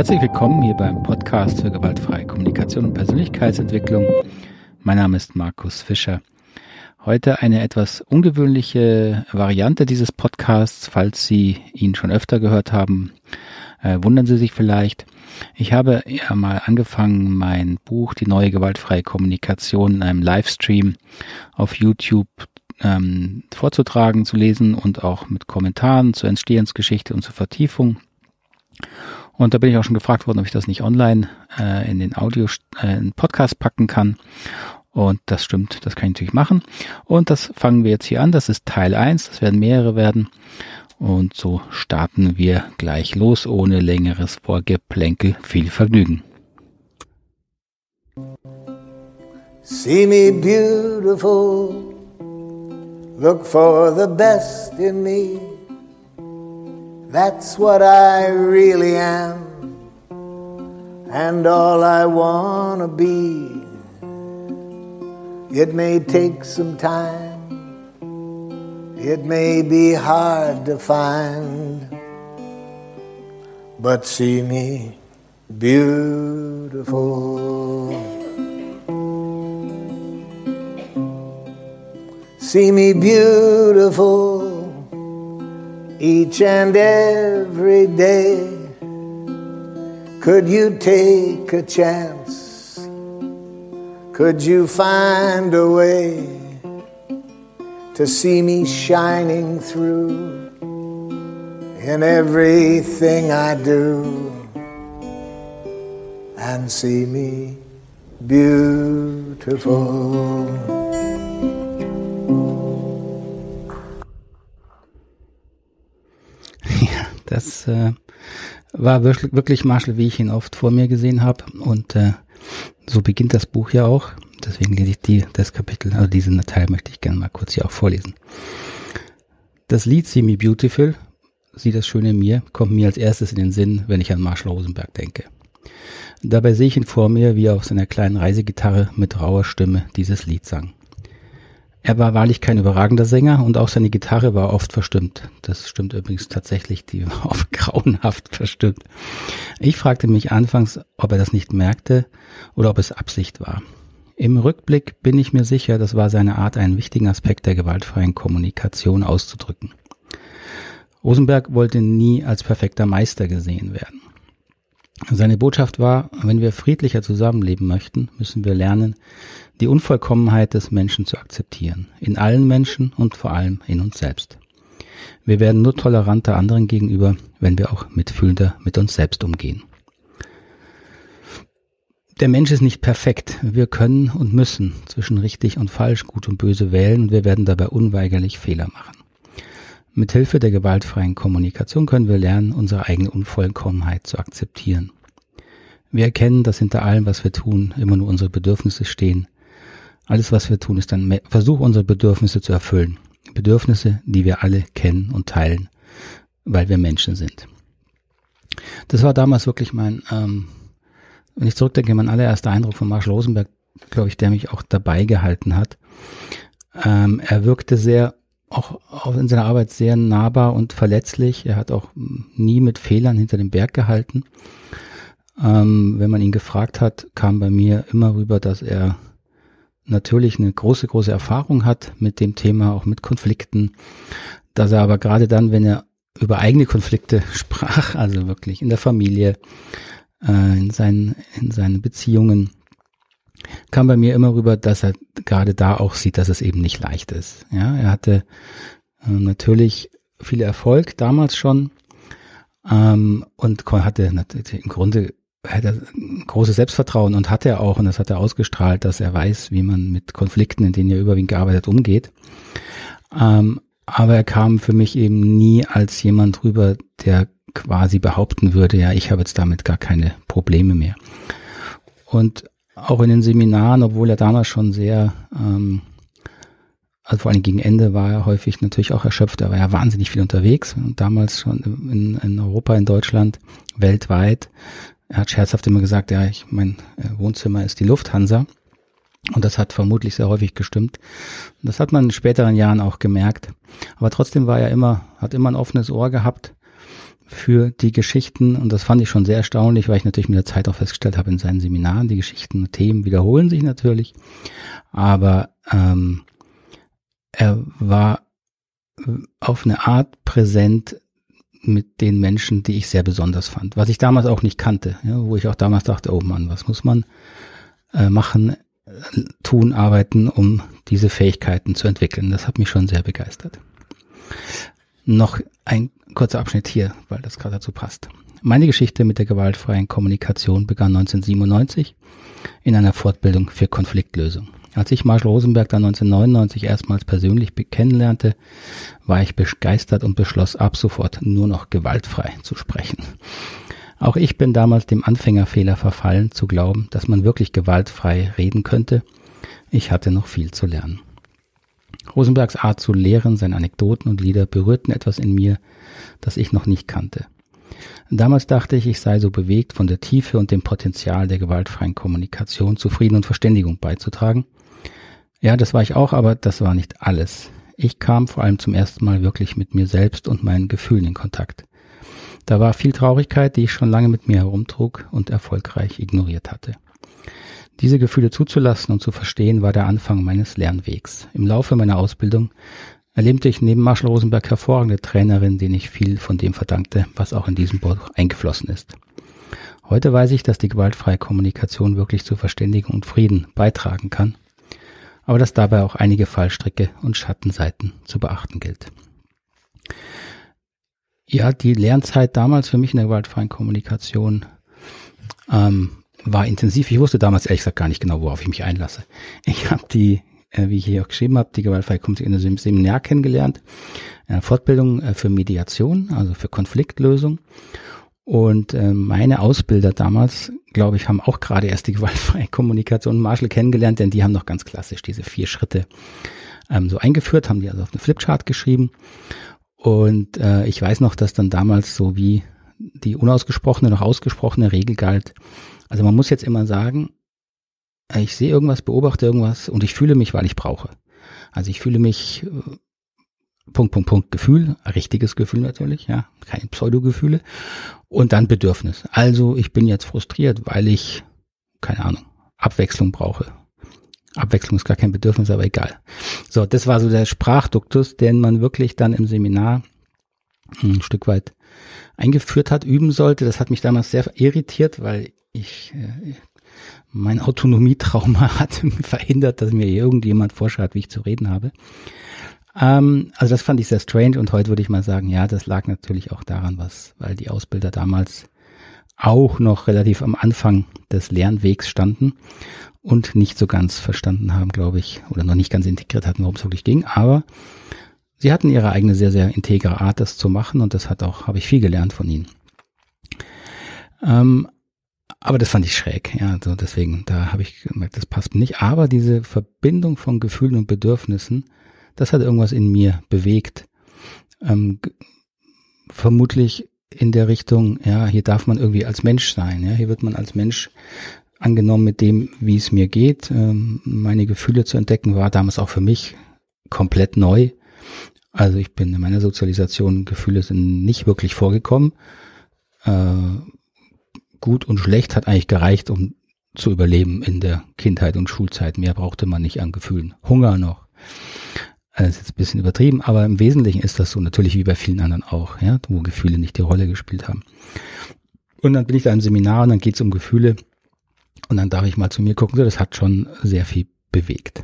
Herzlich willkommen hier beim Podcast für gewaltfreie Kommunikation und Persönlichkeitsentwicklung. Mein Name ist Markus Fischer. Heute eine etwas ungewöhnliche Variante dieses Podcasts, falls Sie ihn schon öfter gehört haben. Äh, wundern Sie sich vielleicht. Ich habe ja mal angefangen, mein Buch Die neue gewaltfreie Kommunikation in einem Livestream auf YouTube ähm, vorzutragen, zu lesen und auch mit Kommentaren zur Entstehensgeschichte und zur Vertiefung. Und da bin ich auch schon gefragt worden, ob ich das nicht online äh, in den Audio, äh, in Podcast packen kann. Und das stimmt, das kann ich natürlich machen. Und das fangen wir jetzt hier an. Das ist Teil 1, das werden mehrere werden. Und so starten wir gleich los, ohne längeres Vorgeplänkel. Viel Vergnügen. See me beautiful, look for the best in me. That's what I really am, and all I wanna be. It may take some time, it may be hard to find, but see me beautiful. See me beautiful each and every day. Could you take a chance? Could you find a way to see me shining through in everything I do and see me beautiful? Das äh, war wirklich, wirklich Marshall, wie ich ihn oft vor mir gesehen habe. Und äh, so beginnt das Buch ja auch. Deswegen lese ich die, das Kapitel, also diesen Teil möchte ich gerne mal kurz hier auch vorlesen. Das Lied See Me Beautiful, Sie das Schöne in mir, kommt mir als erstes in den Sinn, wenn ich an Marshall Rosenberg denke. Dabei sehe ich ihn vor mir, wie er auf seiner kleinen Reisegitarre mit rauer Stimme dieses Lied sang. Er war wahrlich kein überragender Sänger und auch seine Gitarre war oft verstimmt. Das stimmt übrigens tatsächlich, die war oft grauenhaft verstimmt. Ich fragte mich anfangs, ob er das nicht merkte oder ob es Absicht war. Im Rückblick bin ich mir sicher, das war seine Art, einen wichtigen Aspekt der gewaltfreien Kommunikation auszudrücken. Rosenberg wollte nie als perfekter Meister gesehen werden. Seine Botschaft war, wenn wir friedlicher zusammenleben möchten, müssen wir lernen, die Unvollkommenheit des Menschen zu akzeptieren, in allen Menschen und vor allem in uns selbst. Wir werden nur toleranter anderen gegenüber, wenn wir auch mitfühlender mit uns selbst umgehen. Der Mensch ist nicht perfekt. Wir können und müssen zwischen richtig und falsch, gut und böse wählen und wir werden dabei unweigerlich Fehler machen. Mithilfe der gewaltfreien Kommunikation können wir lernen, unsere eigene Unvollkommenheit zu akzeptieren. Wir erkennen, dass hinter allem, was wir tun, immer nur unsere Bedürfnisse stehen alles, was wir tun, ist ein Versuch, unsere Bedürfnisse zu erfüllen. Bedürfnisse, die wir alle kennen und teilen, weil wir Menschen sind. Das war damals wirklich mein, ähm, wenn ich zurückdenke, mein allererster Eindruck von Marshall Rosenberg, glaube ich, der mich auch dabei gehalten hat. Ähm, er wirkte sehr, auch, auch in seiner Arbeit sehr nahbar und verletzlich. Er hat auch nie mit Fehlern hinter dem Berg gehalten. Ähm, wenn man ihn gefragt hat, kam bei mir immer rüber, dass er natürlich eine große, große Erfahrung hat mit dem Thema, auch mit Konflikten, dass er aber gerade dann, wenn er über eigene Konflikte sprach, also wirklich in der Familie, äh, in, seinen, in seinen Beziehungen, kam bei mir immer rüber, dass er gerade da auch sieht, dass es eben nicht leicht ist. Ja, er hatte äh, natürlich viel Erfolg damals schon ähm, und hatte natürlich im Grunde er hatte großes Selbstvertrauen und hat er auch, und das hat er ausgestrahlt, dass er weiß, wie man mit Konflikten, in denen er überwiegend gearbeitet, umgeht. Ähm, aber er kam für mich eben nie als jemand rüber, der quasi behaupten würde, ja, ich habe jetzt damit gar keine Probleme mehr. Und auch in den Seminaren, obwohl er damals schon sehr, ähm, also vor allem gegen Ende war er häufig natürlich auch erschöpft, er war ja wahnsinnig viel unterwegs, und damals schon in, in Europa, in Deutschland, weltweit, er hat scherzhaft immer gesagt, ja, ich, mein äh, Wohnzimmer ist die Lufthansa. Und das hat vermutlich sehr häufig gestimmt. Das hat man in späteren Jahren auch gemerkt. Aber trotzdem war er immer, hat immer ein offenes Ohr gehabt für die Geschichten und das fand ich schon sehr erstaunlich, weil ich natürlich mit der Zeit auch festgestellt habe in seinen Seminaren, die Geschichten und Themen wiederholen sich natürlich, aber ähm, er war auf eine Art präsent mit den Menschen, die ich sehr besonders fand, was ich damals auch nicht kannte, ja, wo ich auch damals dachte, oh Mann, was muss man äh, machen, äh, tun, arbeiten, um diese Fähigkeiten zu entwickeln. Das hat mich schon sehr begeistert. Noch ein kurzer Abschnitt hier, weil das gerade dazu passt. Meine Geschichte mit der gewaltfreien Kommunikation begann 1997 in einer Fortbildung für Konfliktlösung. Als ich Marshall Rosenberg dann 1999 erstmals persönlich kennenlernte, war ich begeistert und beschloss ab sofort nur noch gewaltfrei zu sprechen. Auch ich bin damals dem Anfängerfehler verfallen, zu glauben, dass man wirklich gewaltfrei reden könnte. Ich hatte noch viel zu lernen. Rosenbergs Art zu lehren, seine Anekdoten und Lieder berührten etwas in mir, das ich noch nicht kannte. Damals dachte ich, ich sei so bewegt von der Tiefe und dem Potenzial der gewaltfreien Kommunikation zu Frieden und Verständigung beizutragen. Ja, das war ich auch, aber das war nicht alles. Ich kam vor allem zum ersten Mal wirklich mit mir selbst und meinen Gefühlen in Kontakt. Da war viel Traurigkeit, die ich schon lange mit mir herumtrug und erfolgreich ignoriert hatte. Diese Gefühle zuzulassen und zu verstehen, war der Anfang meines Lernwegs. Im Laufe meiner Ausbildung erlebte ich neben Marshall Rosenberg hervorragende Trainerin, denen ich viel von dem verdankte, was auch in diesem Buch eingeflossen ist. Heute weiß ich, dass die gewaltfreie Kommunikation wirklich zur Verständigung und Frieden beitragen kann, aber dass dabei auch einige Fallstricke und Schattenseiten zu beachten gilt. Ja, die Lernzeit damals für mich in der gewaltfreien Kommunikation ähm, war intensiv. Ich wusste damals ehrlich gesagt gar nicht genau, worauf ich mich einlasse. Ich habe die, äh, wie ich hier auch geschrieben habe, die gewaltfreie Kommunikation in einem Seminar kennengelernt, eine Fortbildung äh, für Mediation, also für Konfliktlösung. Und äh, meine Ausbilder damals, glaube ich, haben auch gerade erst die gewaltfreie Kommunikation Marshall kennengelernt, denn die haben noch ganz klassisch diese vier Schritte ähm, so eingeführt, haben die also auf eine Flipchart geschrieben. Und äh, ich weiß noch, dass dann damals so wie die unausgesprochene noch ausgesprochene Regel galt, also man muss jetzt immer sagen, ich sehe irgendwas, beobachte irgendwas und ich fühle mich, weil ich brauche. Also ich fühle mich äh, Punkt, Punkt, Punkt, Gefühl, richtiges Gefühl natürlich, ja, keine Pseudogefühle und dann Bedürfnis. Also ich bin jetzt frustriert, weil ich, keine Ahnung, Abwechslung brauche. Abwechslung ist gar kein Bedürfnis, aber egal. So, das war so der Sprachduktus, den man wirklich dann im Seminar ein Stück weit eingeführt hat, üben sollte. Das hat mich damals sehr irritiert, weil ich äh, mein Autonomietrauma hat verhindert, dass mir irgendjemand vorschreibt, wie ich zu reden habe. Ähm, also das fand ich sehr strange und heute würde ich mal sagen, ja, das lag natürlich auch daran, was, weil die Ausbilder damals auch noch relativ am Anfang des Lernwegs standen und nicht so ganz verstanden haben, glaube ich, oder noch nicht ganz integriert hatten, worum es wirklich ging. Aber sie hatten ihre eigene sehr, sehr integre Art, das zu machen und das hat auch, habe ich viel gelernt von ihnen. Ähm, aber das fand ich schräg, ja, so deswegen, da habe ich gemerkt, das passt nicht. Aber diese Verbindung von Gefühlen und Bedürfnissen, das hat irgendwas in mir bewegt. Ähm, vermutlich in der Richtung, ja, hier darf man irgendwie als Mensch sein, ja, hier wird man als Mensch angenommen mit dem, wie es mir geht. Ähm, meine Gefühle zu entdecken war damals auch für mich komplett neu. Also ich bin in meiner Sozialisation, Gefühle sind nicht wirklich vorgekommen. Äh, gut und schlecht hat eigentlich gereicht, um zu überleben in der Kindheit und Schulzeit. Mehr brauchte man nicht an Gefühlen. Hunger noch. Das ist jetzt ein bisschen übertrieben, aber im Wesentlichen ist das so, natürlich wie bei vielen anderen auch, ja, wo Gefühle nicht die Rolle gespielt haben. Und dann bin ich da im Seminar und dann geht es um Gefühle und dann darf ich mal zu mir gucken, so, das hat schon sehr viel bewegt.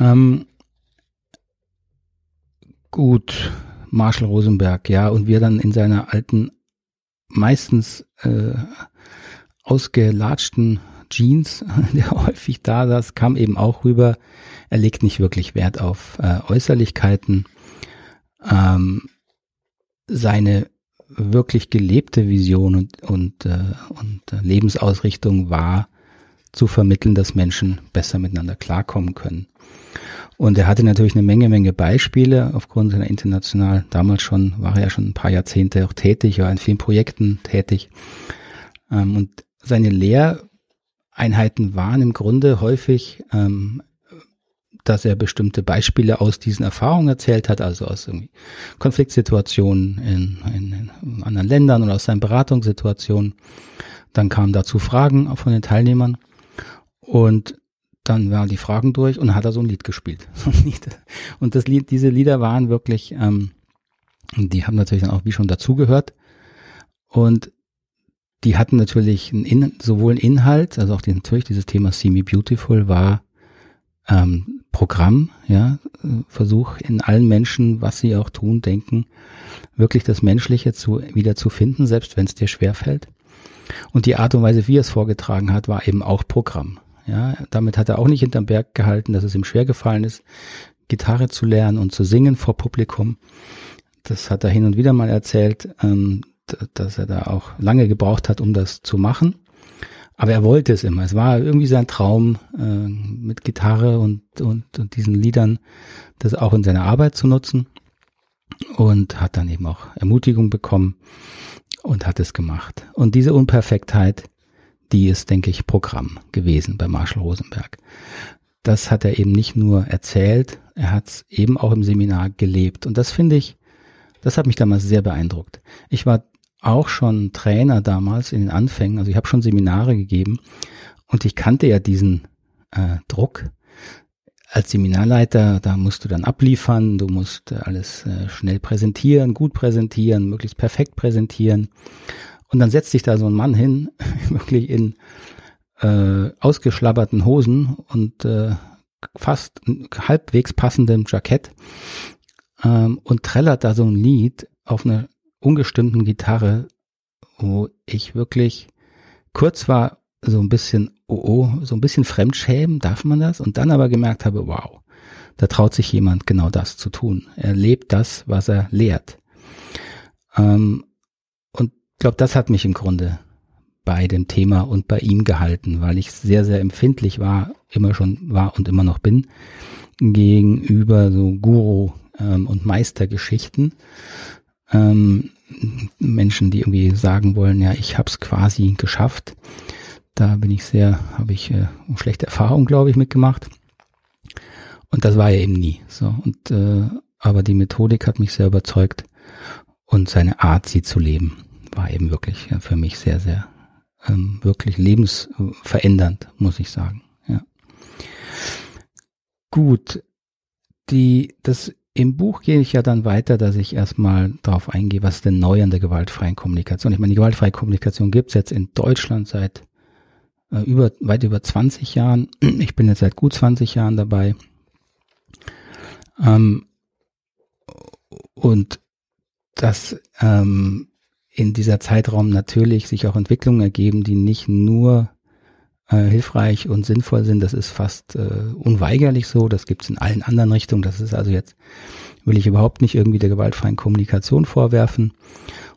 Ähm, gut, Marshall Rosenberg, ja, und wir dann in seiner alten meistens äh, ausgelatschten Jeans, der häufig da saß, kam eben auch rüber. Er legt nicht wirklich Wert auf äh, Äußerlichkeiten. Ähm, seine wirklich gelebte Vision und, und, äh, und Lebensausrichtung war, zu vermitteln, dass Menschen besser miteinander klarkommen können. Und er hatte natürlich eine Menge, Menge Beispiele aufgrund seiner international, damals schon, war er ja schon ein paar Jahrzehnte auch tätig, war in vielen Projekten tätig. Ähm, und seine Lehreinheiten waren im Grunde häufig ähm, dass er bestimmte Beispiele aus diesen Erfahrungen erzählt hat, also aus irgendwie Konfliktsituationen in, in, in anderen Ländern oder aus seinen Beratungssituationen. Dann kamen dazu Fragen von den Teilnehmern und dann waren die Fragen durch und hat er so ein Lied gespielt. und das Lied, diese Lieder waren wirklich, ähm, die haben natürlich dann auch wie schon dazugehört. Und die hatten natürlich einen In sowohl einen Inhalt, also auch die, natürlich dieses Thema See Me Beautiful war ähm, Programm, ja, Versuch in allen Menschen, was sie auch tun, denken, wirklich das Menschliche zu, wieder zu finden, selbst wenn es dir schwerfällt. Und die Art und Weise, wie er es vorgetragen hat, war eben auch Programm. Ja, damit hat er auch nicht hinterm Berg gehalten, dass es ihm schwer gefallen ist, Gitarre zu lernen und zu singen vor Publikum. Das hat er hin und wieder mal erzählt, ähm, dass er da auch lange gebraucht hat, um das zu machen. Aber er wollte es immer. Es war irgendwie sein Traum, äh, mit Gitarre und, und, und diesen Liedern das auch in seiner Arbeit zu nutzen. Und hat dann eben auch Ermutigung bekommen und hat es gemacht. Und diese Unperfektheit, die ist, denke ich, Programm gewesen bei Marshall Rosenberg. Das hat er eben nicht nur erzählt, er hat es eben auch im Seminar gelebt. Und das finde ich, das hat mich damals sehr beeindruckt. Ich war auch schon Trainer damals in den Anfängen, also ich habe schon Seminare gegeben und ich kannte ja diesen äh, Druck. Als Seminarleiter, da musst du dann abliefern, du musst äh, alles äh, schnell präsentieren, gut präsentieren, möglichst perfekt präsentieren. Und dann setzt sich da so ein Mann hin, wirklich in äh, ausgeschlabberten Hosen und äh, fast halbwegs passendem Jackett ähm, und trällert da so ein Lied auf einer ungestimmten Gitarre, wo ich wirklich kurz war, so ein bisschen, oh, oh, so ein bisschen Fremdschämen, darf man das? Und dann aber gemerkt habe, wow, da traut sich jemand genau das zu tun. Er lebt das, was er lehrt. Ähm, ich glaube, das hat mich im Grunde bei dem Thema und bei ihm gehalten, weil ich sehr, sehr empfindlich war, immer schon war und immer noch bin, gegenüber so Guru ähm, und Meistergeschichten. Ähm, Menschen, die irgendwie sagen wollen, ja, ich habe es quasi geschafft. Da bin ich sehr, habe ich äh, schlechte Erfahrungen, glaube ich, mitgemacht. Und das war ja eben nie so. Und äh, aber die Methodik hat mich sehr überzeugt und seine Art, sie zu leben war eben wirklich ja, für mich sehr, sehr ähm, wirklich lebensverändernd, muss ich sagen. Ja. Gut, die, das im Buch gehe ich ja dann weiter, dass ich erstmal darauf eingehe, was ist denn neu an der gewaltfreien Kommunikation. Ich meine, die gewaltfreie Kommunikation gibt's jetzt in Deutschland seit äh, über, weit über 20 Jahren. Ich bin jetzt seit gut 20 Jahren dabei. Ähm, und das ähm, in dieser Zeitraum natürlich sich auch Entwicklungen ergeben, die nicht nur äh, hilfreich und sinnvoll sind. Das ist fast äh, unweigerlich so. Das gibt es in allen anderen Richtungen. Das ist also jetzt, will ich überhaupt nicht irgendwie der gewaltfreien Kommunikation vorwerfen.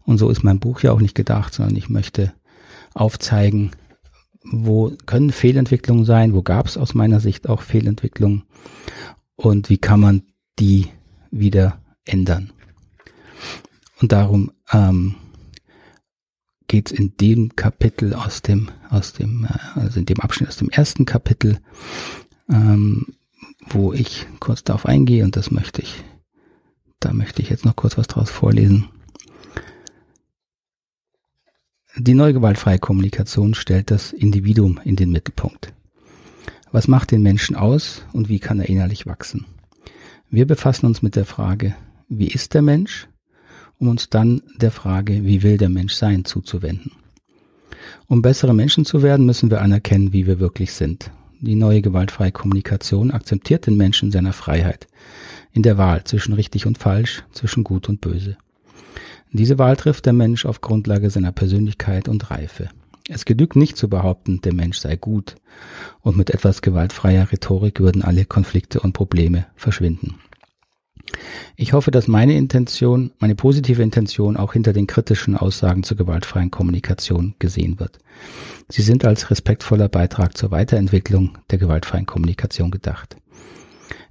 Und so ist mein Buch ja auch nicht gedacht, sondern ich möchte aufzeigen, wo können Fehlentwicklungen sein, wo gab es aus meiner Sicht auch Fehlentwicklungen und wie kann man die wieder ändern. Und darum ähm, geht es in dem Kapitel aus dem, aus dem, äh, also in dem Abschnitt aus dem ersten Kapitel, ähm, wo ich kurz darauf eingehe und das möchte ich, da möchte ich jetzt noch kurz was draus vorlesen. Die neue gewaltfreie Kommunikation stellt das Individuum in den Mittelpunkt. Was macht den Menschen aus und wie kann er innerlich wachsen? Wir befassen uns mit der Frage, wie ist der Mensch um uns dann der Frage, wie will der Mensch sein, zuzuwenden. Um bessere Menschen zu werden, müssen wir anerkennen, wie wir wirklich sind. Die neue gewaltfreie Kommunikation akzeptiert den Menschen in seiner Freiheit, in der Wahl zwischen richtig und falsch, zwischen gut und böse. Diese Wahl trifft der Mensch auf Grundlage seiner Persönlichkeit und Reife. Es genügt nicht zu behaupten, der Mensch sei gut, und mit etwas gewaltfreier Rhetorik würden alle Konflikte und Probleme verschwinden. Ich hoffe, dass meine Intention, meine positive Intention auch hinter den kritischen Aussagen zur gewaltfreien Kommunikation gesehen wird. Sie sind als respektvoller Beitrag zur Weiterentwicklung der gewaltfreien Kommunikation gedacht.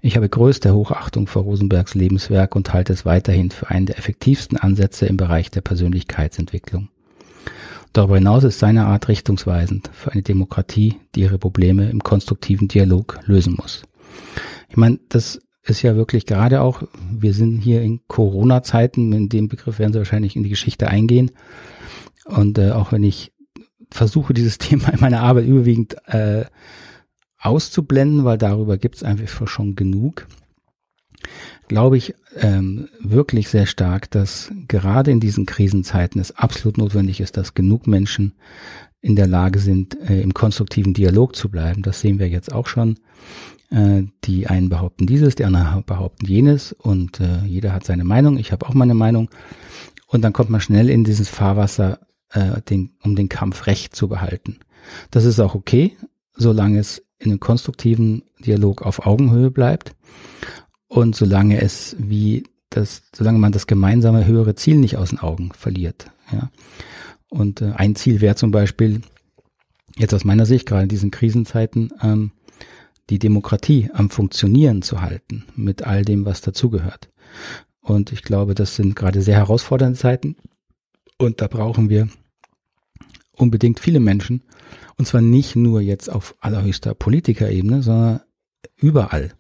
Ich habe größte Hochachtung vor Rosenbergs Lebenswerk und halte es weiterhin für einen der effektivsten Ansätze im Bereich der Persönlichkeitsentwicklung. Darüber hinaus ist seine Art richtungsweisend für eine Demokratie, die ihre Probleme im konstruktiven Dialog lösen muss. Ich meine, das ist ja wirklich gerade auch, wir sind hier in Corona-Zeiten, in dem Begriff werden Sie wahrscheinlich in die Geschichte eingehen. Und äh, auch wenn ich versuche, dieses Thema in meiner Arbeit überwiegend äh, auszublenden, weil darüber gibt es einfach schon genug, glaube ich ähm, wirklich sehr stark, dass gerade in diesen Krisenzeiten es absolut notwendig ist, dass genug Menschen in der Lage sind, äh, im konstruktiven Dialog zu bleiben. Das sehen wir jetzt auch schon. Äh, die einen behaupten dieses, die anderen behaupten jenes und äh, jeder hat seine Meinung. Ich habe auch meine Meinung. Und dann kommt man schnell in dieses Fahrwasser, äh, den, um den Kampf recht zu behalten. Das ist auch okay, solange es in einem konstruktiven Dialog auf Augenhöhe bleibt und solange es wie das, solange man das gemeinsame höhere Ziel nicht aus den Augen verliert. Ja. Und äh, ein Ziel wäre zum Beispiel, jetzt aus meiner Sicht, gerade in diesen Krisenzeiten, ähm, die Demokratie am Funktionieren zu halten, mit all dem, was dazugehört. Und ich glaube, das sind gerade sehr herausfordernde Zeiten. Und da brauchen wir unbedingt viele Menschen. Und zwar nicht nur jetzt auf allerhöchster Politikerebene, sondern überall.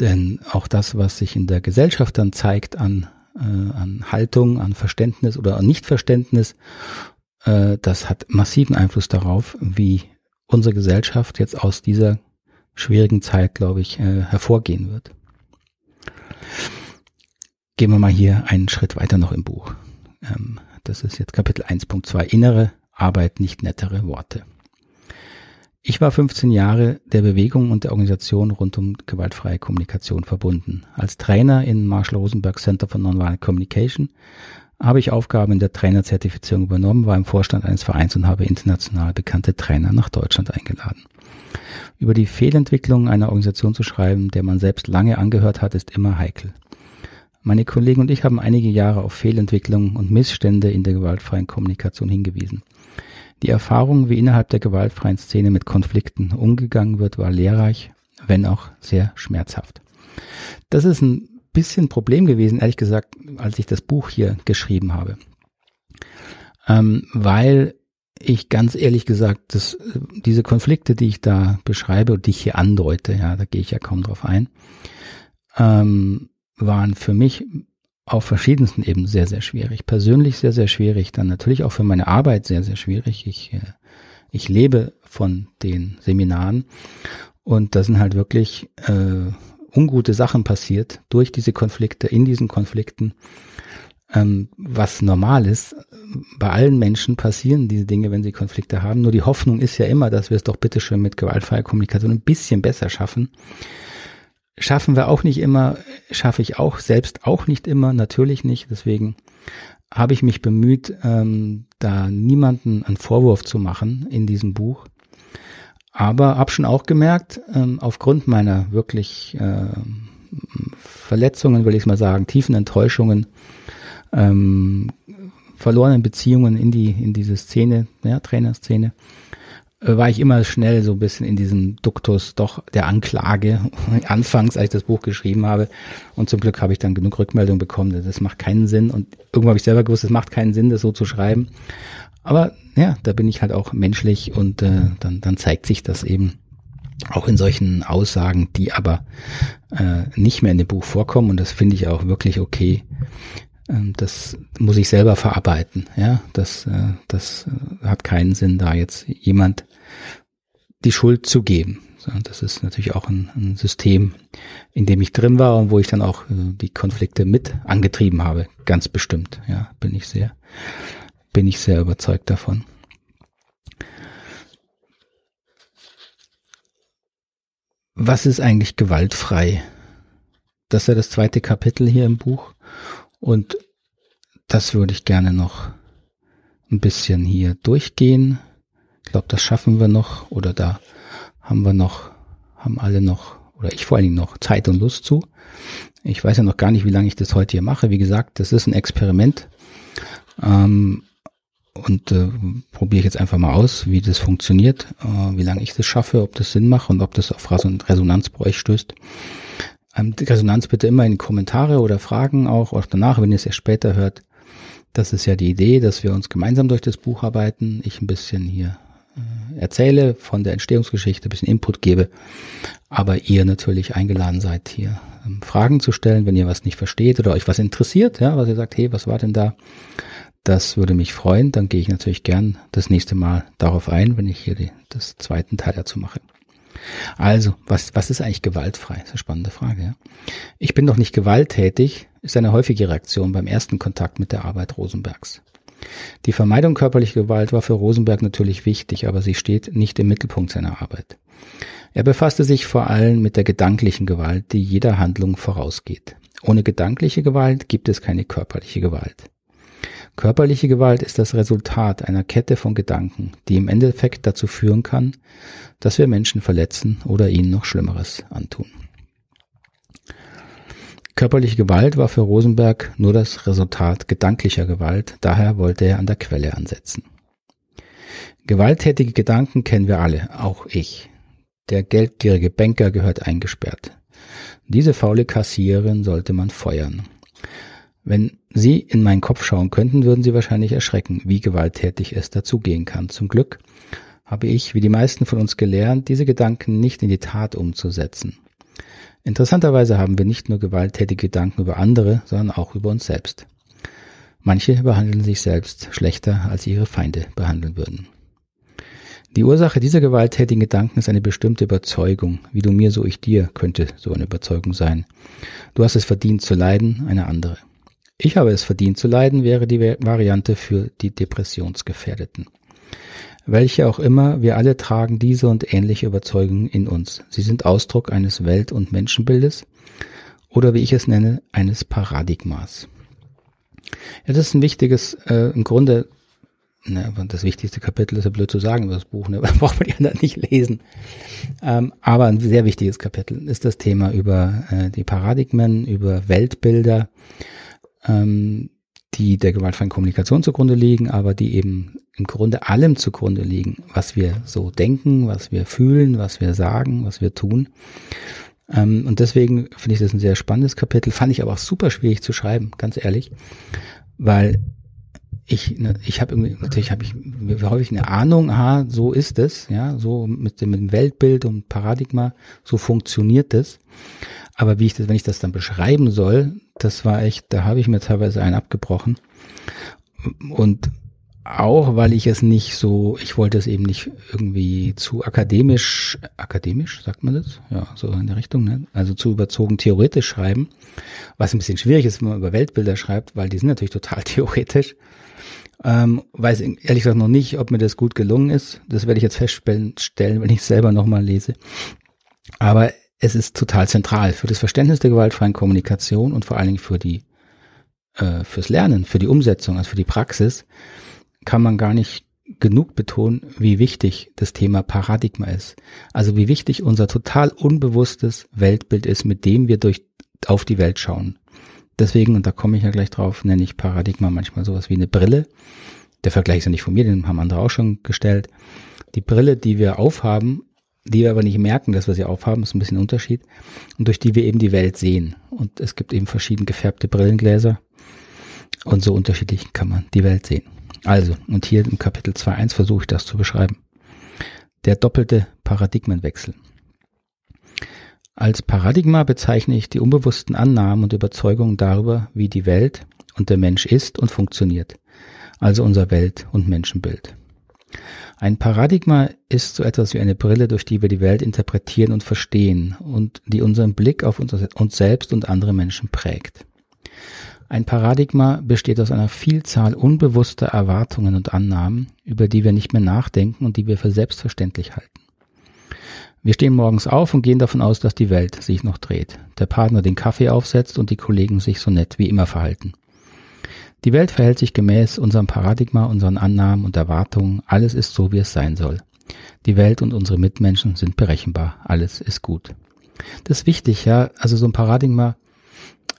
Denn auch das, was sich in der Gesellschaft dann zeigt an, äh, an Haltung, an Verständnis oder an Nichtverständnis, äh, das hat massiven Einfluss darauf, wie unsere Gesellschaft jetzt aus dieser schwierigen Zeit, glaube ich, äh, hervorgehen wird. Gehen wir mal hier einen Schritt weiter noch im Buch. Ähm, das ist jetzt Kapitel 1.2 Innere Arbeit, nicht nettere Worte. Ich war 15 Jahre der Bewegung und der Organisation rund um gewaltfreie Kommunikation verbunden. Als Trainer in Marshall Rosenberg Center for Nonviolent Communication habe ich Aufgaben in der Trainerzertifizierung übernommen, war im Vorstand eines Vereins und habe international bekannte Trainer nach Deutschland eingeladen. Über die Fehlentwicklung einer Organisation zu schreiben, der man selbst lange angehört hat, ist immer heikel. Meine Kollegen und ich haben einige Jahre auf Fehlentwicklungen und Missstände in der gewaltfreien Kommunikation hingewiesen. Die Erfahrung, wie innerhalb der gewaltfreien Szene mit Konflikten umgegangen wird, war lehrreich, wenn auch sehr schmerzhaft. Das ist ein bisschen Problem gewesen, ehrlich gesagt, als ich das Buch hier geschrieben habe. Ähm, weil ich ganz ehrlich gesagt, dass diese Konflikte, die ich da beschreibe und die ich hier andeute, ja, da gehe ich ja kaum drauf ein, ähm, waren für mich auf verschiedensten Ebenen sehr, sehr schwierig. Persönlich sehr, sehr schwierig. Dann natürlich auch für meine Arbeit sehr, sehr schwierig. Ich, äh, ich lebe von den Seminaren und da sind halt wirklich äh, ungute Sachen passiert durch diese Konflikte, in diesen Konflikten. Ähm, was normal ist, bei allen Menschen passieren diese Dinge, wenn sie Konflikte haben. Nur die Hoffnung ist ja immer, dass wir es doch bitteschön mit gewaltfreier Kommunikation ein bisschen besser schaffen. Schaffen wir auch nicht immer, schaffe ich auch selbst auch nicht immer, natürlich nicht. Deswegen habe ich mich bemüht, ähm, da niemanden einen Vorwurf zu machen in diesem Buch. Aber habe schon auch gemerkt, ähm, aufgrund meiner wirklich äh, Verletzungen, will ich mal sagen, tiefen Enttäuschungen, ähm, verlorenen Beziehungen in die in diese Szene, ja, Trainerszene, äh, war ich immer schnell so ein bisschen in diesem Duktus doch der Anklage, anfangs, als ich das Buch geschrieben habe. Und zum Glück habe ich dann genug Rückmeldung bekommen, das macht keinen Sinn. Und irgendwo habe ich selber gewusst, es macht keinen Sinn, das so zu schreiben. Aber ja, da bin ich halt auch menschlich und äh, dann, dann zeigt sich das eben auch in solchen Aussagen, die aber äh, nicht mehr in dem Buch vorkommen. Und das finde ich auch wirklich okay. Ähm, das muss ich selber verarbeiten. Ja, das, äh, das äh, hat keinen Sinn, da jetzt jemand die Schuld zu geben. Das ist natürlich auch ein, ein System, in dem ich drin war und wo ich dann auch äh, die Konflikte mit angetrieben habe. Ganz bestimmt. Ja, bin ich sehr, bin ich sehr überzeugt davon. Was ist eigentlich gewaltfrei? Das ist ja das zweite Kapitel hier im Buch. Und das würde ich gerne noch ein bisschen hier durchgehen. Ich glaube, das schaffen wir noch oder da haben wir noch, haben alle noch oder ich vor allen Dingen noch Zeit und Lust zu. Ich weiß ja noch gar nicht, wie lange ich das heute hier mache. Wie gesagt, das ist ein Experiment. Ähm, und äh, probiere ich jetzt einfach mal aus, wie das funktioniert, äh, wie lange ich das schaffe, ob das Sinn macht und ob das auf Resonanz bei euch stößt. Ähm, Resonanz bitte immer in Kommentare oder Fragen auch, auch danach, wenn ihr es erst später hört. Das ist ja die Idee, dass wir uns gemeinsam durch das Buch arbeiten. Ich ein bisschen hier äh, erzähle von der Entstehungsgeschichte, ein bisschen Input gebe, aber ihr natürlich eingeladen seid, hier ähm, Fragen zu stellen, wenn ihr was nicht versteht oder euch was interessiert, ja, was ihr sagt, hey, was war denn da? Das würde mich freuen. Dann gehe ich natürlich gern das nächste Mal darauf ein, wenn ich hier die, das zweiten Teil dazu mache. Also, was, was ist eigentlich gewaltfrei? Das ist eine spannende Frage. Ja? Ich bin doch nicht gewalttätig, ist eine häufige Reaktion beim ersten Kontakt mit der Arbeit Rosenbergs. Die Vermeidung körperlicher Gewalt war für Rosenberg natürlich wichtig, aber sie steht nicht im Mittelpunkt seiner Arbeit. Er befasste sich vor allem mit der gedanklichen Gewalt, die jeder Handlung vorausgeht. Ohne gedankliche Gewalt gibt es keine körperliche Gewalt. Körperliche Gewalt ist das Resultat einer Kette von Gedanken, die im Endeffekt dazu führen kann, dass wir Menschen verletzen oder ihnen noch Schlimmeres antun. Körperliche Gewalt war für Rosenberg nur das Resultat gedanklicher Gewalt, daher wollte er an der Quelle ansetzen. Gewalttätige Gedanken kennen wir alle, auch ich. Der geldgierige Banker gehört eingesperrt. Diese faule Kassiererin sollte man feuern. Wenn Sie in meinen Kopf schauen könnten, würden Sie wahrscheinlich erschrecken, wie gewalttätig es dazugehen kann. Zum Glück habe ich, wie die meisten von uns gelernt, diese Gedanken nicht in die Tat umzusetzen. Interessanterweise haben wir nicht nur gewalttätige Gedanken über andere, sondern auch über uns selbst. Manche behandeln sich selbst schlechter, als sie ihre Feinde behandeln würden. Die Ursache dieser gewalttätigen Gedanken ist eine bestimmte Überzeugung. Wie du mir, so ich dir, könnte so eine Überzeugung sein. Du hast es verdient zu leiden, eine andere. Ich habe es verdient zu leiden, wäre die Variante für die Depressionsgefährdeten. Welche auch immer, wir alle tragen diese und ähnliche Überzeugungen in uns. Sie sind Ausdruck eines Welt- und Menschenbildes oder wie ich es nenne, eines Paradigmas. Ja, das ist ein wichtiges, äh, im Grunde, ne, das wichtigste Kapitel ist ja blöd zu sagen über das Buch, ne, braucht man die anderen nicht lesen. Ähm, aber ein sehr wichtiges Kapitel ist das Thema über äh, die Paradigmen, über Weltbilder, ähm, die der gewaltfreien Kommunikation zugrunde liegen, aber die eben im Grunde allem zugrunde liegen, was wir so denken, was wir fühlen, was wir sagen, was wir tun. Ähm, und deswegen finde ich das ein sehr spannendes Kapitel, fand ich aber auch super schwierig zu schreiben, ganz ehrlich, weil ich, ne, ich habe irgendwie, natürlich habe ich häufig eine Ahnung, aha, so ist es, ja, so mit dem, mit dem Weltbild und Paradigma, so funktioniert es. Aber wie ich das, wenn ich das dann beschreiben soll, das war echt, da habe ich mir teilweise einen abgebrochen. Und auch, weil ich es nicht so, ich wollte es eben nicht irgendwie zu akademisch, akademisch, sagt man das? Ja, so in der Richtung, ne? Also zu überzogen theoretisch schreiben. Was ein bisschen schwierig ist, wenn man über Weltbilder schreibt, weil die sind natürlich total theoretisch. Ähm, weiß ehrlich gesagt noch nicht, ob mir das gut gelungen ist. Das werde ich jetzt feststellen, wenn ich es selber nochmal lese. Aber es ist total zentral für das Verständnis der gewaltfreien Kommunikation und vor allen Dingen für die äh, fürs Lernen, für die Umsetzung, also für die Praxis, kann man gar nicht genug betonen, wie wichtig das Thema Paradigma ist. Also wie wichtig unser total unbewusstes Weltbild ist, mit dem wir durch auf die Welt schauen. Deswegen, und da komme ich ja gleich drauf, nenne ich Paradigma manchmal sowas wie eine Brille. Der Vergleich ist ja nicht von mir, den haben andere auch schon gestellt. Die Brille, die wir aufhaben, die wir aber nicht merken, dass wir sie aufhaben, ist ein bisschen ein Unterschied, und durch die wir eben die Welt sehen. Und es gibt eben verschieden gefärbte Brillengläser und so unterschiedlich kann man die Welt sehen. Also, und hier im Kapitel 2.1 versuche ich das zu beschreiben. Der doppelte Paradigmenwechsel. Als Paradigma bezeichne ich die unbewussten Annahmen und Überzeugungen darüber, wie die Welt und der Mensch ist und funktioniert, also unser Welt- und Menschenbild. Ein Paradigma ist so etwas wie eine Brille, durch die wir die Welt interpretieren und verstehen und die unseren Blick auf uns selbst und andere Menschen prägt. Ein Paradigma besteht aus einer Vielzahl unbewusster Erwartungen und Annahmen, über die wir nicht mehr nachdenken und die wir für selbstverständlich halten. Wir stehen morgens auf und gehen davon aus, dass die Welt sich noch dreht, der Partner den Kaffee aufsetzt und die Kollegen sich so nett wie immer verhalten. Die Welt verhält sich gemäß unserem Paradigma, unseren Annahmen und Erwartungen. Alles ist so, wie es sein soll. Die Welt und unsere Mitmenschen sind berechenbar. Alles ist gut. Das ist wichtig, ja. Also so ein Paradigma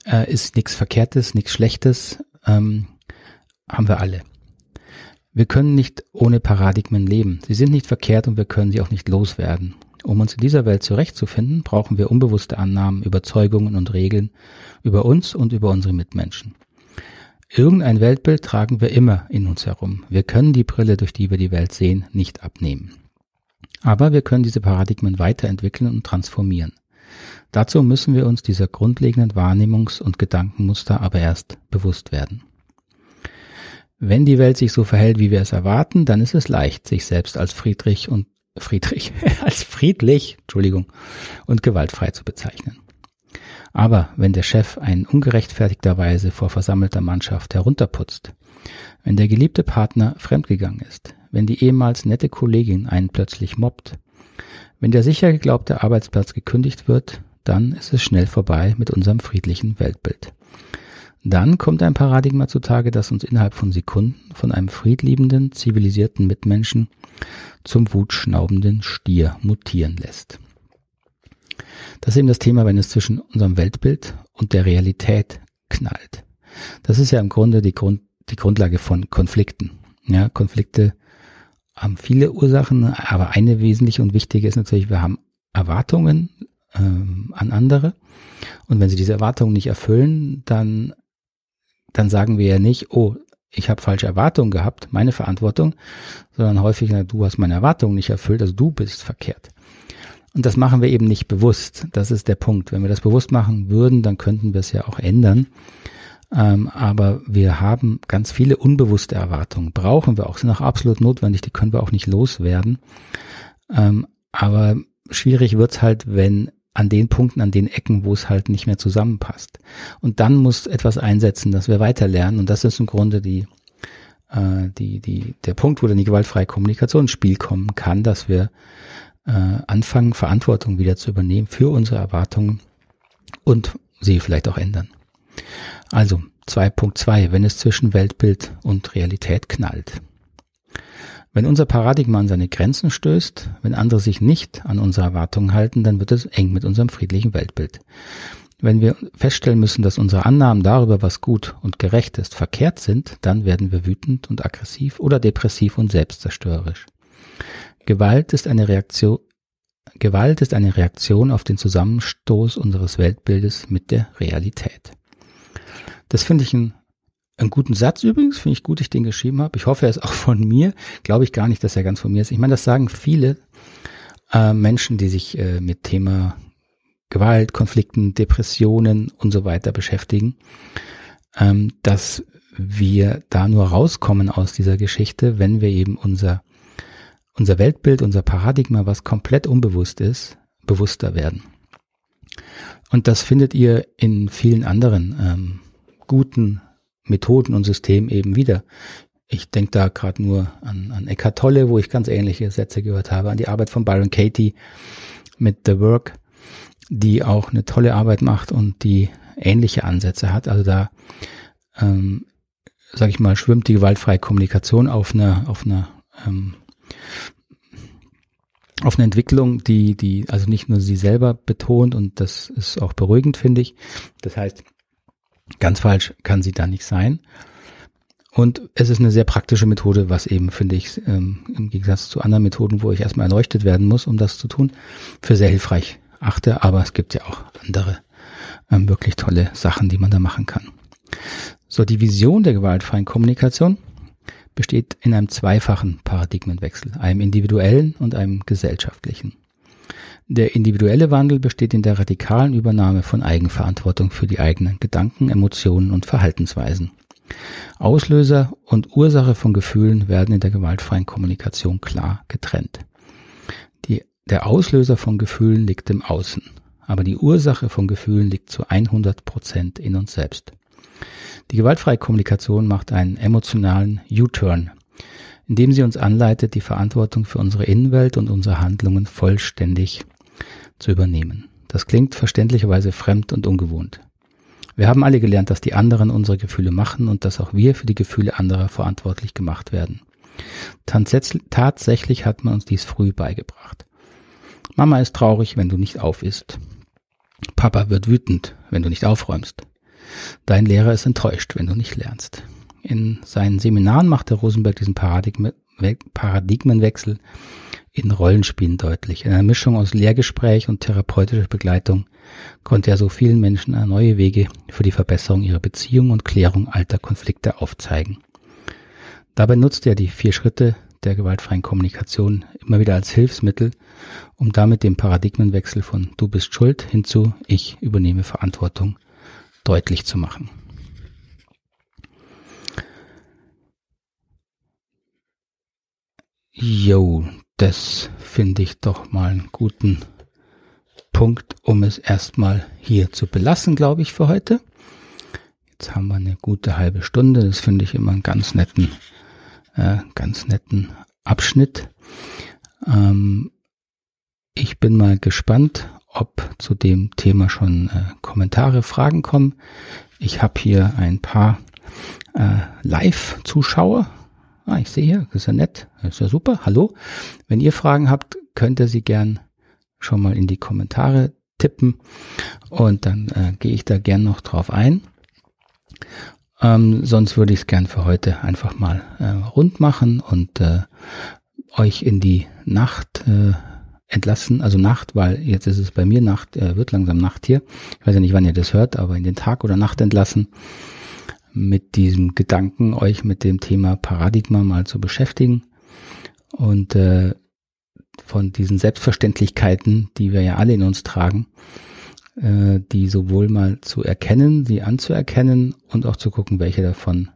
äh, ist nichts Verkehrtes, nichts Schlechtes. Ähm, haben wir alle. Wir können nicht ohne Paradigmen leben. Sie sind nicht verkehrt und wir können sie auch nicht loswerden. Um uns in dieser Welt zurechtzufinden, brauchen wir unbewusste Annahmen, Überzeugungen und Regeln über uns und über unsere Mitmenschen. Irgendein Weltbild tragen wir immer in uns herum. Wir können die Brille, durch die wir die Welt sehen, nicht abnehmen. Aber wir können diese Paradigmen weiterentwickeln und transformieren. Dazu müssen wir uns dieser grundlegenden Wahrnehmungs- und Gedankenmuster aber erst bewusst werden. Wenn die Welt sich so verhält, wie wir es erwarten, dann ist es leicht, sich selbst als Friedrich und Friedrich, als friedlich, Entschuldigung, und gewaltfrei zu bezeichnen. Aber wenn der Chef einen ungerechtfertigterweise vor versammelter Mannschaft herunterputzt, wenn der geliebte Partner fremdgegangen ist, wenn die ehemals nette Kollegin einen plötzlich mobbt, wenn der sicher geglaubte Arbeitsplatz gekündigt wird, dann ist es schnell vorbei mit unserem friedlichen Weltbild. Dann kommt ein Paradigma zutage, das uns innerhalb von Sekunden von einem friedliebenden, zivilisierten Mitmenschen zum wutschnaubenden Stier mutieren lässt. Das ist eben das Thema, wenn es zwischen unserem Weltbild und der Realität knallt. Das ist ja im Grunde die, Grund, die Grundlage von Konflikten. Ja, Konflikte haben viele Ursachen, aber eine wesentliche und wichtige ist natürlich, wir haben Erwartungen ähm, an andere. Und wenn sie diese Erwartungen nicht erfüllen, dann, dann sagen wir ja nicht, oh, ich habe falsche Erwartungen gehabt, meine Verantwortung, sondern häufig, na, du hast meine Erwartungen nicht erfüllt, also du bist verkehrt. Und das machen wir eben nicht bewusst. Das ist der Punkt. Wenn wir das bewusst machen würden, dann könnten wir es ja auch ändern. Ähm, aber wir haben ganz viele unbewusste Erwartungen. Brauchen wir auch, sind auch absolut notwendig, die können wir auch nicht loswerden. Ähm, aber schwierig wird's halt, wenn an den Punkten, an den Ecken, wo es halt nicht mehr zusammenpasst. Und dann muss etwas einsetzen, dass wir weiterlernen. Und das ist im Grunde die, äh, die, die, der Punkt, wo dann die gewaltfreie Kommunikation ins Spiel kommen kann, dass wir äh, anfangen, Verantwortung wieder zu übernehmen für unsere Erwartungen und sie vielleicht auch ändern. Also 2.2, wenn es zwischen Weltbild und Realität knallt. Wenn unser Paradigma an seine Grenzen stößt, wenn andere sich nicht an unsere Erwartungen halten, dann wird es eng mit unserem friedlichen Weltbild. Wenn wir feststellen müssen, dass unsere Annahmen darüber, was gut und gerecht ist, verkehrt sind, dann werden wir wütend und aggressiv oder depressiv und selbstzerstörerisch. Gewalt ist eine Reaktion, Gewalt ist eine Reaktion auf den Zusammenstoß unseres Weltbildes mit der Realität. Das finde ich einen, einen guten Satz übrigens, finde ich gut, dass ich den geschrieben habe. Ich hoffe, er ist auch von mir. Glaube ich gar nicht, dass er ganz von mir ist. Ich meine, das sagen viele äh, Menschen, die sich äh, mit Thema Gewalt, Konflikten, Depressionen und so weiter beschäftigen, ähm, dass wir da nur rauskommen aus dieser Geschichte, wenn wir eben unser unser Weltbild, unser Paradigma, was komplett unbewusst ist, bewusster werden. Und das findet ihr in vielen anderen ähm, guten Methoden und Systemen eben wieder. Ich denke da gerade nur an, an Eckhart Tolle, wo ich ganz ähnliche Sätze gehört habe, an die Arbeit von Byron Katie mit The Work, die auch eine tolle Arbeit macht und die ähnliche Ansätze hat. Also da, ähm, sage ich mal, schwimmt die gewaltfreie Kommunikation auf einer auf einer ähm, auf eine Entwicklung, die, die also nicht nur sie selber betont und das ist auch beruhigend, finde ich. Das heißt, ganz falsch kann sie da nicht sein. Und es ist eine sehr praktische Methode, was eben, finde ich, ähm, im Gegensatz zu anderen Methoden, wo ich erstmal erleuchtet werden muss, um das zu tun, für sehr hilfreich achte. Aber es gibt ja auch andere ähm, wirklich tolle Sachen, die man da machen kann. So, die Vision der gewaltfreien Kommunikation besteht in einem zweifachen Paradigmenwechsel, einem individuellen und einem gesellschaftlichen. Der individuelle Wandel besteht in der radikalen Übernahme von Eigenverantwortung für die eigenen Gedanken, Emotionen und Verhaltensweisen. Auslöser und Ursache von Gefühlen werden in der gewaltfreien Kommunikation klar getrennt. Die, der Auslöser von Gefühlen liegt im Außen, aber die Ursache von Gefühlen liegt zu 100 Prozent in uns selbst. Die gewaltfreie Kommunikation macht einen emotionalen U-Turn, indem sie uns anleitet, die Verantwortung für unsere Innenwelt und unsere Handlungen vollständig zu übernehmen. Das klingt verständlicherweise fremd und ungewohnt. Wir haben alle gelernt, dass die anderen unsere Gefühle machen und dass auch wir für die Gefühle anderer verantwortlich gemacht werden. Tatsächlich hat man uns dies früh beigebracht. Mama ist traurig, wenn du nicht auf isst. Papa wird wütend, wenn du nicht aufräumst. Dein Lehrer ist enttäuscht, wenn du nicht lernst. In seinen Seminaren machte Rosenberg diesen Paradigmenwechsel in Rollenspielen deutlich. In einer Mischung aus Lehrgespräch und therapeutischer Begleitung konnte er so vielen Menschen neue Wege für die Verbesserung ihrer Beziehung und Klärung alter Konflikte aufzeigen. Dabei nutzte er die vier Schritte der gewaltfreien Kommunikation immer wieder als Hilfsmittel, um damit den Paradigmenwechsel von du bist schuld hinzu ich übernehme Verantwortung deutlich zu machen. Jo, das finde ich doch mal einen guten Punkt, um es erstmal hier zu belassen, glaube ich, für heute. Jetzt haben wir eine gute halbe Stunde. Das finde ich immer einen ganz netten, äh, ganz netten Abschnitt. Ähm, ich bin mal gespannt, ob zu dem Thema schon äh, Kommentare, Fragen kommen. Ich habe hier ein paar äh, Live-Zuschauer Ah, ich sehe hier, das ist ja nett, ist ja super. Hallo. Wenn ihr Fragen habt, könnt ihr sie gern schon mal in die Kommentare tippen und dann äh, gehe ich da gern noch drauf ein. Ähm, sonst würde ich es gern für heute einfach mal äh, rund machen und äh, euch in die Nacht äh, entlassen, also Nacht, weil jetzt ist es bei mir Nacht, äh, wird langsam Nacht hier. Ich weiß ja nicht, wann ihr das hört, aber in den Tag oder Nacht entlassen mit diesem Gedanken, euch mit dem Thema Paradigma mal zu beschäftigen und äh, von diesen Selbstverständlichkeiten, die wir ja alle in uns tragen, äh, die sowohl mal zu erkennen, sie anzuerkennen und auch zu gucken, welche davon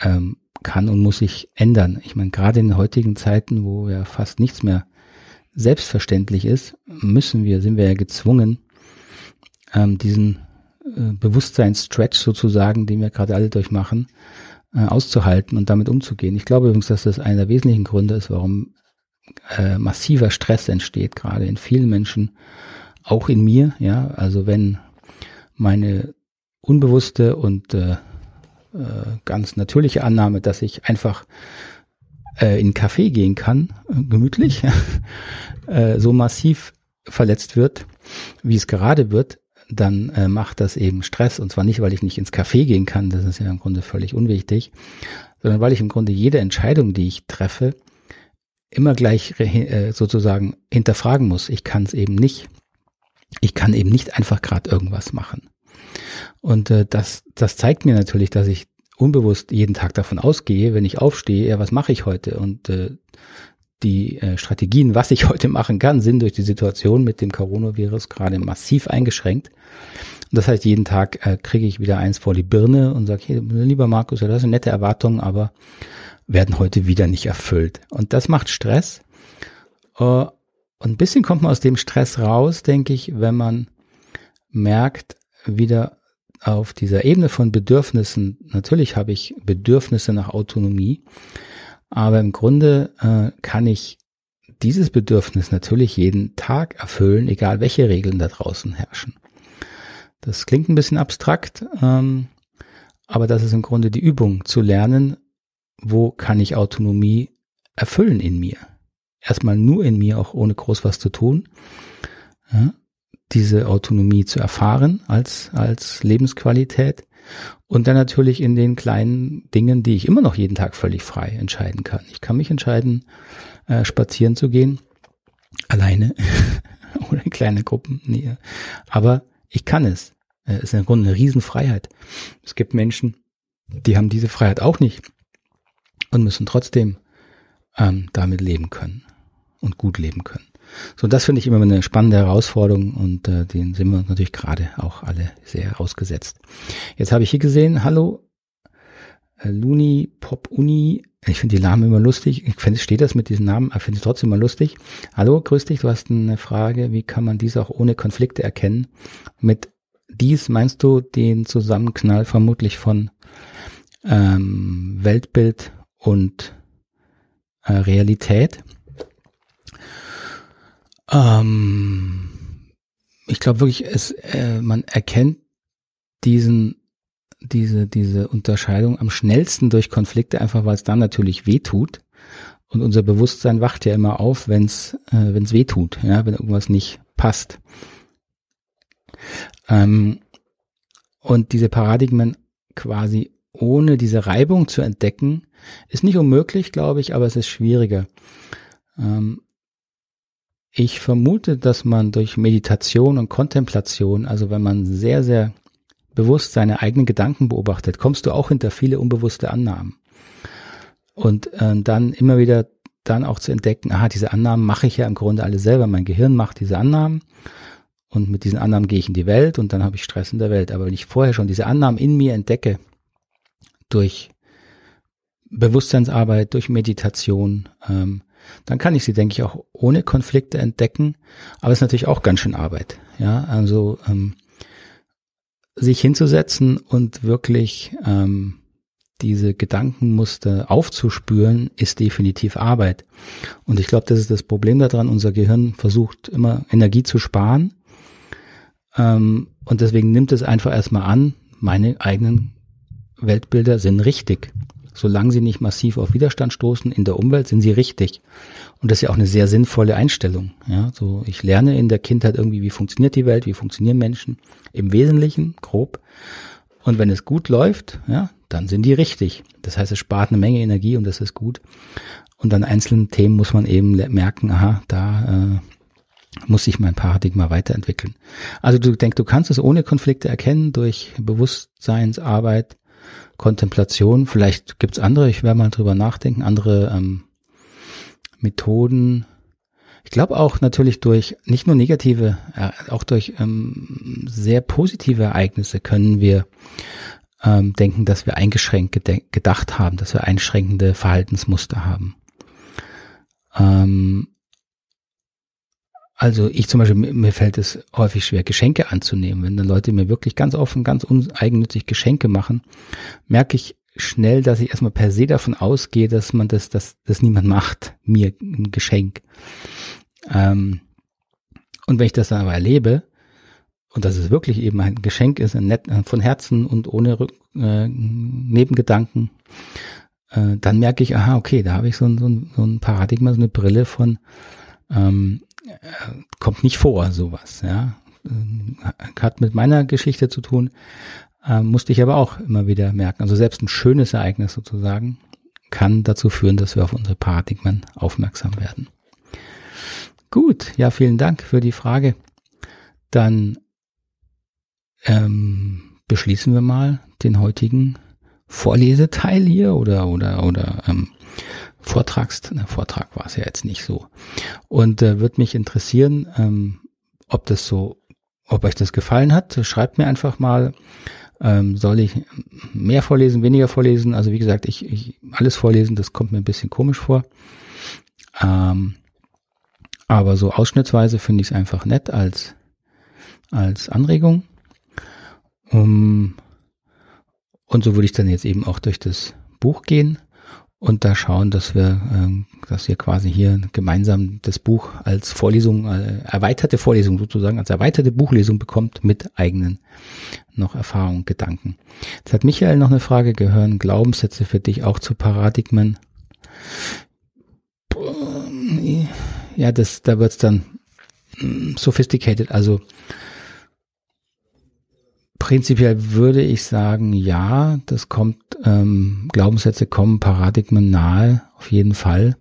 ähm, kann und muss sich ändern. Ich meine, gerade in heutigen Zeiten, wo ja fast nichts mehr selbstverständlich ist, müssen wir, sind wir ja gezwungen, ähm, diesen äh, Bewusstseinsstretch sozusagen, den wir gerade alle durchmachen, äh, auszuhalten und damit umzugehen. Ich glaube übrigens, dass das einer der wesentlichen Gründe ist, warum äh, massiver Stress entsteht, gerade in vielen Menschen, auch in mir. Ja, also wenn meine unbewusste und äh, äh, ganz natürliche Annahme, dass ich einfach äh, in einen Café gehen kann, äh, gemütlich, äh, so massiv verletzt wird, wie es gerade wird, dann äh, macht das eben Stress. Und zwar nicht, weil ich nicht ins Café gehen kann, das ist ja im Grunde völlig unwichtig, sondern weil ich im Grunde jede Entscheidung, die ich treffe, immer gleich äh, sozusagen hinterfragen muss. Ich kann es eben nicht. Ich kann eben nicht einfach gerade irgendwas machen. Und äh, das, das zeigt mir natürlich, dass ich unbewusst jeden Tag davon ausgehe, wenn ich aufstehe, ja, was mache ich heute? Und äh, die äh, Strategien, was ich heute machen kann, sind durch die Situation mit dem Coronavirus gerade massiv eingeschränkt. Und das heißt, jeden Tag äh, kriege ich wieder eins vor die Birne und sage, hey, lieber Markus, ja, das sind nette Erwartungen, aber werden heute wieder nicht erfüllt. Und das macht Stress. Äh, und ein bisschen kommt man aus dem Stress raus, denke ich, wenn man merkt, wieder auf dieser Ebene von Bedürfnissen, natürlich habe ich Bedürfnisse nach Autonomie, aber im Grunde äh, kann ich dieses Bedürfnis natürlich jeden Tag erfüllen, egal welche Regeln da draußen herrschen. Das klingt ein bisschen abstrakt, ähm, aber das ist im Grunde die Übung, zu lernen, wo kann ich Autonomie erfüllen in mir. Erstmal nur in mir, auch ohne groß was zu tun. Ja, diese Autonomie zu erfahren als, als Lebensqualität und dann natürlich in den kleinen Dingen, die ich immer noch jeden Tag völlig frei entscheiden kann. Ich kann mich entscheiden, äh, spazieren zu gehen, alleine oder in kleine Gruppen. Nee. Aber ich kann es. Es äh, ist im Grunde eine Riesenfreiheit. Es gibt Menschen, die haben diese Freiheit auch nicht und müssen trotzdem ähm, damit leben können und gut leben können. So, das finde ich immer eine spannende Herausforderung und äh, den sind wir natürlich gerade auch alle sehr ausgesetzt. Jetzt habe ich hier gesehen, hallo, äh, Luni Pop Uni. Ich finde die Namen immer lustig. Ich finde, steht das mit diesen Namen, aber finde es trotzdem immer lustig. Hallo, grüß dich, du hast eine Frage. Wie kann man dies auch ohne Konflikte erkennen? Mit dies meinst du den Zusammenknall vermutlich von ähm, Weltbild und äh, Realität? Ähm, ich glaube wirklich, es, äh, man erkennt diesen, diese, diese Unterscheidung am schnellsten durch Konflikte, einfach weil es dann natürlich weh tut. Und unser Bewusstsein wacht ja immer auf, wenn es äh, wenn's weh tut, ja, wenn irgendwas nicht passt. Ähm, und diese Paradigmen quasi ohne diese Reibung zu entdecken, ist nicht unmöglich, glaube ich, aber es ist schwieriger. Ähm, ich vermute, dass man durch Meditation und Kontemplation, also wenn man sehr, sehr bewusst seine eigenen Gedanken beobachtet, kommst du auch hinter viele unbewusste Annahmen. Und äh, dann immer wieder dann auch zu entdecken, aha, diese Annahmen mache ich ja im Grunde alle selber. Mein Gehirn macht diese Annahmen und mit diesen Annahmen gehe ich in die Welt und dann habe ich Stress in der Welt. Aber wenn ich vorher schon diese Annahmen in mir entdecke, durch Bewusstseinsarbeit, durch Meditation, ähm, dann kann ich sie, denke ich, auch ohne Konflikte entdecken. Aber es ist natürlich auch ganz schön Arbeit. Ja, also ähm, sich hinzusetzen und wirklich ähm, diese Gedankenmuster aufzuspüren, ist definitiv Arbeit. Und ich glaube, das ist das Problem daran. Unser Gehirn versucht immer Energie zu sparen. Ähm, und deswegen nimmt es einfach erstmal an, meine eigenen Weltbilder sind richtig. Solange sie nicht massiv auf Widerstand stoßen in der Umwelt, sind sie richtig. Und das ist ja auch eine sehr sinnvolle Einstellung. Ja, so ich lerne in der Kindheit irgendwie, wie funktioniert die Welt, wie funktionieren Menschen im Wesentlichen, grob. Und wenn es gut läuft, ja, dann sind die richtig. Das heißt, es spart eine Menge Energie und das ist gut. Und an einzelnen Themen muss man eben merken, aha, da äh, muss sich mein Paradigma weiterentwickeln. Also du denkst, du kannst es ohne Konflikte erkennen durch Bewusstseinsarbeit, Kontemplation. Vielleicht gibt's andere, ich werde mal drüber nachdenken, andere ähm, Methoden. Ich glaube auch natürlich durch nicht nur negative, äh, auch durch ähm, sehr positive Ereignisse können wir ähm, denken, dass wir eingeschränkt gedacht haben, dass wir einschränkende Verhaltensmuster haben. Ähm, also ich zum Beispiel, mir fällt es häufig schwer, Geschenke anzunehmen. Wenn dann Leute mir wirklich ganz offen, ganz uneigennützig Geschenke machen, merke ich schnell, dass ich erstmal per se davon ausgehe, dass man das, dass das niemand macht, mir ein Geschenk. Ähm, und wenn ich das dann aber erlebe, und dass es wirklich eben ein Geschenk ist, ein nett, von Herzen und ohne äh, Nebengedanken, äh, dann merke ich, aha, okay, da habe ich so ein, so, ein, so ein Paradigma, so eine Brille von, ähm, kommt nicht vor, sowas, ja. Hat mit meiner Geschichte zu tun, äh, musste ich aber auch immer wieder merken. Also selbst ein schönes Ereignis sozusagen kann dazu führen, dass wir auf unsere Paradigmen aufmerksam werden. Gut, ja, vielen Dank für die Frage. Dann ähm, beschließen wir mal den heutigen Vorleseteil hier oder oder oder ähm, Vortrags, na, Vortrag war es ja jetzt nicht so. Und äh, würde mich interessieren, ähm, ob das so, ob euch das gefallen hat. Schreibt mir einfach mal, ähm, soll ich mehr vorlesen, weniger vorlesen? Also wie gesagt, ich, ich alles vorlesen, das kommt mir ein bisschen komisch vor. Ähm, aber so ausschnittsweise finde ich es einfach nett als, als Anregung. Um, und so würde ich dann jetzt eben auch durch das Buch gehen und da schauen, dass wir, ähm, dass wir quasi hier gemeinsam das Buch als Vorlesung, äh, erweiterte Vorlesung sozusagen, als erweiterte Buchlesung bekommt mit eigenen noch Erfahrungen, Gedanken. Jetzt hat Michael noch eine Frage, gehören Glaubenssätze für dich auch zu Paradigmen? Ja, das, da wird's dann mm, sophisticated, also Prinzipiell würde ich sagen, ja, das kommt, ähm, Glaubenssätze kommen Paradigmen nahe, auf jeden Fall.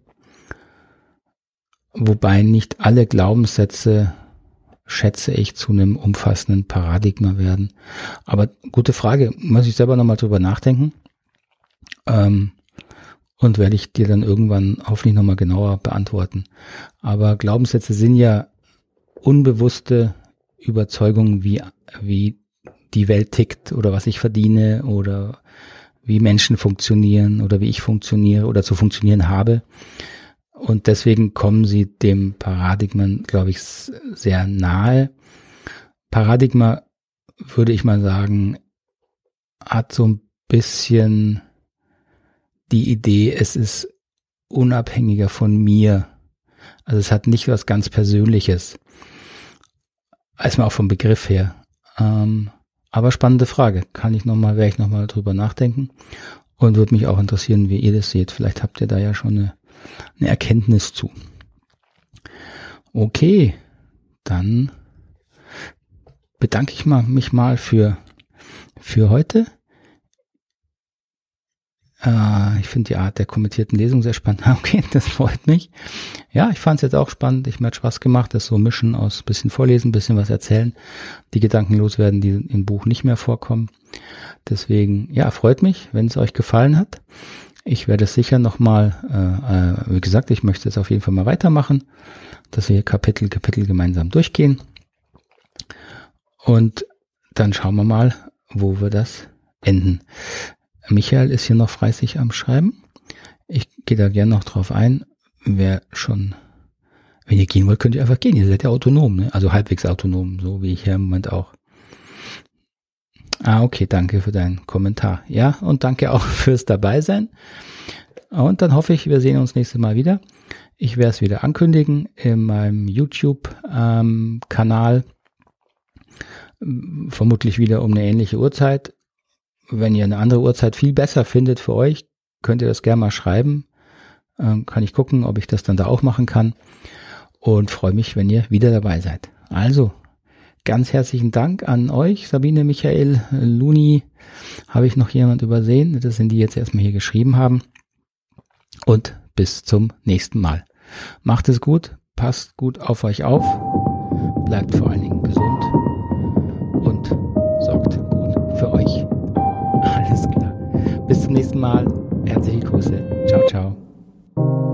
Wobei nicht alle Glaubenssätze, schätze ich, zu einem umfassenden Paradigma werden. Aber gute Frage, muss ich selber nochmal drüber nachdenken. Ähm, und werde ich dir dann irgendwann hoffentlich nochmal genauer beantworten. Aber Glaubenssätze sind ja unbewusste Überzeugungen, wie, wie die Welt tickt oder was ich verdiene oder wie Menschen funktionieren oder wie ich funktioniere oder zu funktionieren habe. Und deswegen kommen sie dem Paradigmen, glaube ich, sehr nahe. Paradigma, würde ich mal sagen, hat so ein bisschen die Idee, es ist unabhängiger von mir. Also es hat nicht was ganz Persönliches. Erstmal auch vom Begriff her. Ähm, aber spannende Frage. Kann ich nochmal, werde ich nochmal drüber nachdenken. Und würde mich auch interessieren, wie ihr das seht. Vielleicht habt ihr da ja schon eine, eine Erkenntnis zu. Okay, dann bedanke ich mich mal für, für heute. Äh, ich finde die Art der kommentierten Lesung sehr spannend. Okay, das freut mich. Ja, ich fand es jetzt auch spannend. Ich mir hat Spaß gemacht, das so mischen aus bisschen vorlesen, bisschen was erzählen, die Gedanken loswerden, die im Buch nicht mehr vorkommen. Deswegen, ja, freut mich, wenn es euch gefallen hat. Ich werde es sicher nochmal, äh, äh, wie gesagt, ich möchte es auf jeden Fall mal weitermachen, dass wir Kapitel, Kapitel gemeinsam durchgehen. Und dann schauen wir mal, wo wir das enden. Michael ist hier noch fleißig am Schreiben. Ich gehe da gerne noch drauf ein. Wer schon, wenn ihr gehen wollt, könnt ihr einfach gehen. Ihr seid ja autonom, ne? also halbwegs autonom, so wie ich hier im Moment auch. Ah, okay, danke für deinen Kommentar. Ja, und danke auch fürs Dabeisein. Und dann hoffe ich, wir sehen uns nächstes Mal wieder. Ich werde es wieder ankündigen in meinem YouTube-Kanal. Ähm, Vermutlich wieder um eine ähnliche Uhrzeit. Wenn ihr eine andere Uhrzeit viel besser findet für euch, könnt ihr das gerne mal schreiben. Ähm, kann ich gucken, ob ich das dann da auch machen kann. Und freue mich, wenn ihr wieder dabei seid. Also, ganz herzlichen Dank an euch, Sabine, Michael, Luni. Habe ich noch jemand übersehen? Das sind die jetzt erstmal hier geschrieben haben. Und bis zum nächsten Mal. Macht es gut, passt gut auf euch auf, bleibt vor allen Dingen gesund und sorgt gut für euch zum nächsten Mal. Herzliche Grüße. Ciao, ciao.